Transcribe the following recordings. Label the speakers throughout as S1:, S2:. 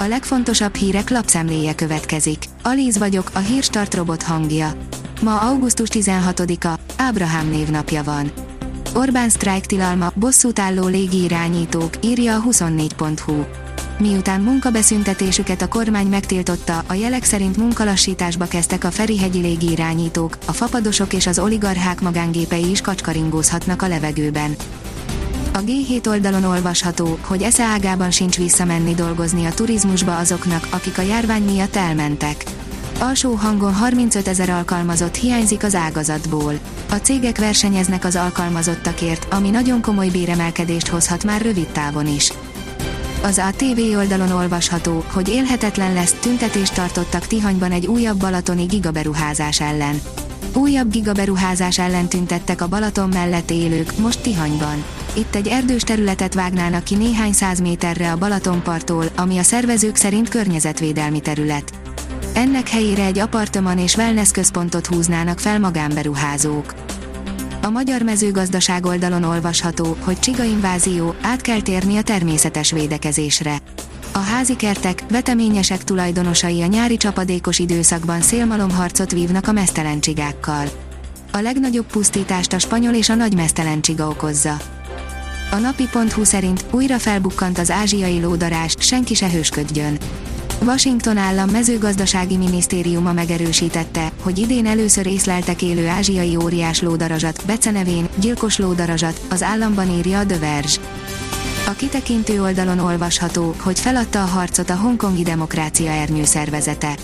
S1: A legfontosabb hírek lapszemléje következik. Alíz vagyok, a hírstart robot hangja. Ma augusztus 16-a, Ábrahám névnapja van. Orbán sztrájk tilalma, bosszút álló légirányítók, írja a 24.hu. Miután munkabeszüntetésüket a kormány megtiltotta, a jelek szerint munkalassításba kezdtek a Ferihegyi légirányítók, a fapadosok és az oligarchák magángépei is kacskaringózhatnak a levegőben. A G7 oldalon olvasható, hogy esze ágában sincs visszamenni dolgozni a turizmusba azoknak, akik a járvány miatt elmentek. Alsó hangon 35 ezer alkalmazott hiányzik az ágazatból. A cégek versenyeznek az alkalmazottakért, ami nagyon komoly béremelkedést hozhat már rövid távon is. Az ATV oldalon olvasható, hogy élhetetlen lesz, tüntetést tartottak Tihanyban egy újabb balatoni gigaberuházás ellen. Újabb gigaberuházás ellen tüntettek a Balaton mellett élők, most Tihanyban. Itt egy erdős területet vágnának ki néhány száz méterre a Balatonparttól, ami a szervezők szerint környezetvédelmi terület. Ennek helyére egy apartman és wellness központot húznának fel magánberuházók. A magyar mezőgazdaság oldalon olvasható, hogy csigainvázió, át kell térni a természetes védekezésre. A házi kertek, veteményesek tulajdonosai a nyári csapadékos időszakban szélmalomharcot vívnak a mesztelen csigákkal. A legnagyobb pusztítást a spanyol és a nagy mesztelen csiga okozza. A napi.hu szerint újra felbukkant az ázsiai lódarást, senki se hősködjön. Washington állam mezőgazdasági minisztériuma megerősítette, hogy idén először észleltek élő ázsiai óriás lódarazsat, becenevén, gyilkos lódarazsat, az államban írja a The Verge. A kitekintő oldalon olvasható, hogy feladta a harcot a hongkongi demokrácia ernyő szervezete.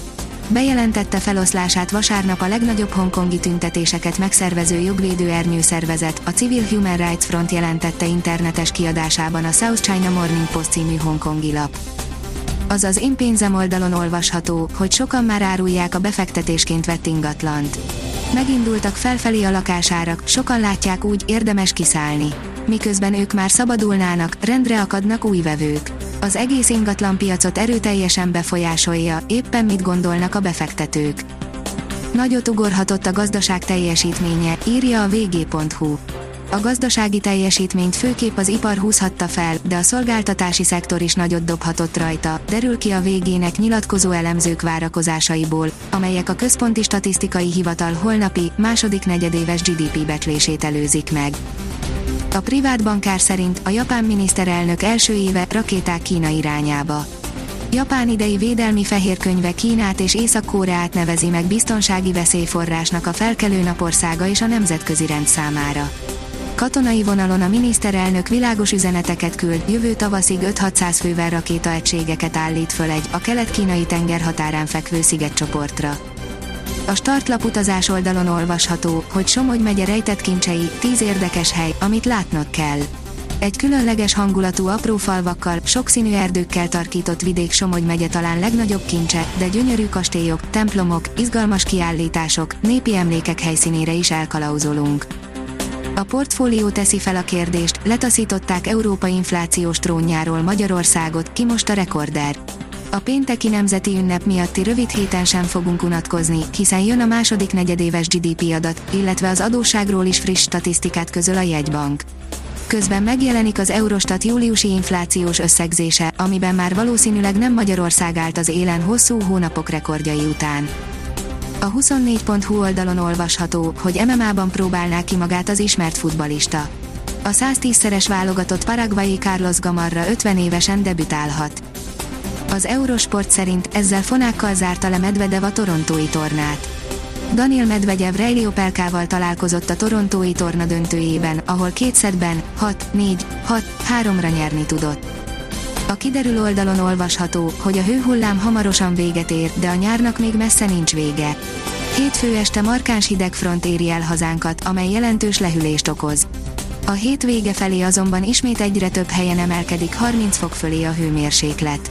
S1: Bejelentette feloszlását vasárnap a legnagyobb hongkongi tüntetéseket megszervező jogvédő ernyő szervezet, a Civil Human Rights Front jelentette internetes kiadásában a South China Morning Post című hongkongi lap azaz én pénzem oldalon olvasható, hogy sokan már árulják a befektetésként vett ingatlant. Megindultak felfelé a lakásárak, sokan látják úgy, érdemes kiszállni. Miközben ők már szabadulnának, rendre akadnak új vevők. Az egész ingatlan piacot erőteljesen befolyásolja, éppen mit gondolnak a befektetők. Nagyot ugorhatott a gazdaság teljesítménye, írja a vg.hu. A gazdasági teljesítményt főképp az ipar húzhatta fel, de a szolgáltatási szektor is nagyot dobhatott rajta, derül ki a végének nyilatkozó elemzők várakozásaiból, amelyek a Központi Statisztikai Hivatal holnapi, második negyedéves GDP becslését előzik meg. A privát bankár szerint a japán miniszterelnök első éve rakéták Kína irányába. Japán idei védelmi fehérkönyve Kínát és Észak-Koreát nevezi meg biztonsági veszélyforrásnak a felkelő napországa és a nemzetközi rend számára. Katonai vonalon a miniszterelnök világos üzeneteket küld, jövő tavaszig 5-600 fővel rakétaegységeket állít föl egy, a kelet-kínai tenger határán fekvő szigetcsoportra. A startlap utazás oldalon olvasható, hogy Somogy megye rejtett kincsei, 10 érdekes hely, amit látnod kell. Egy különleges hangulatú apró falvakkal, sokszínű erdőkkel tarkított vidék Somogy megye talán legnagyobb kincse, de gyönyörű kastélyok, templomok, izgalmas kiállítások, népi emlékek helyszínére is elkalauzolunk. A portfólió teszi fel a kérdést, letaszították Európa inflációs trónjáról Magyarországot, ki most a rekorder. A pénteki nemzeti ünnep miatti rövid héten sem fogunk unatkozni, hiszen jön a második negyedéves GDP adat, illetve az adósságról is friss statisztikát közöl a jegybank. Közben megjelenik az Eurostat júliusi inflációs összegzése, amiben már valószínűleg nem Magyarország állt az élen hosszú hónapok rekordjai után. A 24.hu oldalon olvasható, hogy MMA-ban próbálná ki magát az ismert futbalista. A 110-szeres válogatott Paraguayi Carlos Gamarra 50 évesen debütálhat. Az Eurosport szerint ezzel fonákkal zárta le Medvedev a torontói tornát. Daniel Medvegyev Reilly Opelkával találkozott a torontói torna döntőjében, ahol két szedben 6-4, 6-3-ra nyerni tudott. A kiderül oldalon olvasható, hogy a hőhullám hamarosan véget ér, de a nyárnak még messze nincs vége. Hétfő este markáns hidegfront éri el hazánkat, amely jelentős lehűlést okoz. A hét vége felé azonban ismét egyre több helyen emelkedik 30 fok fölé a hőmérséklet.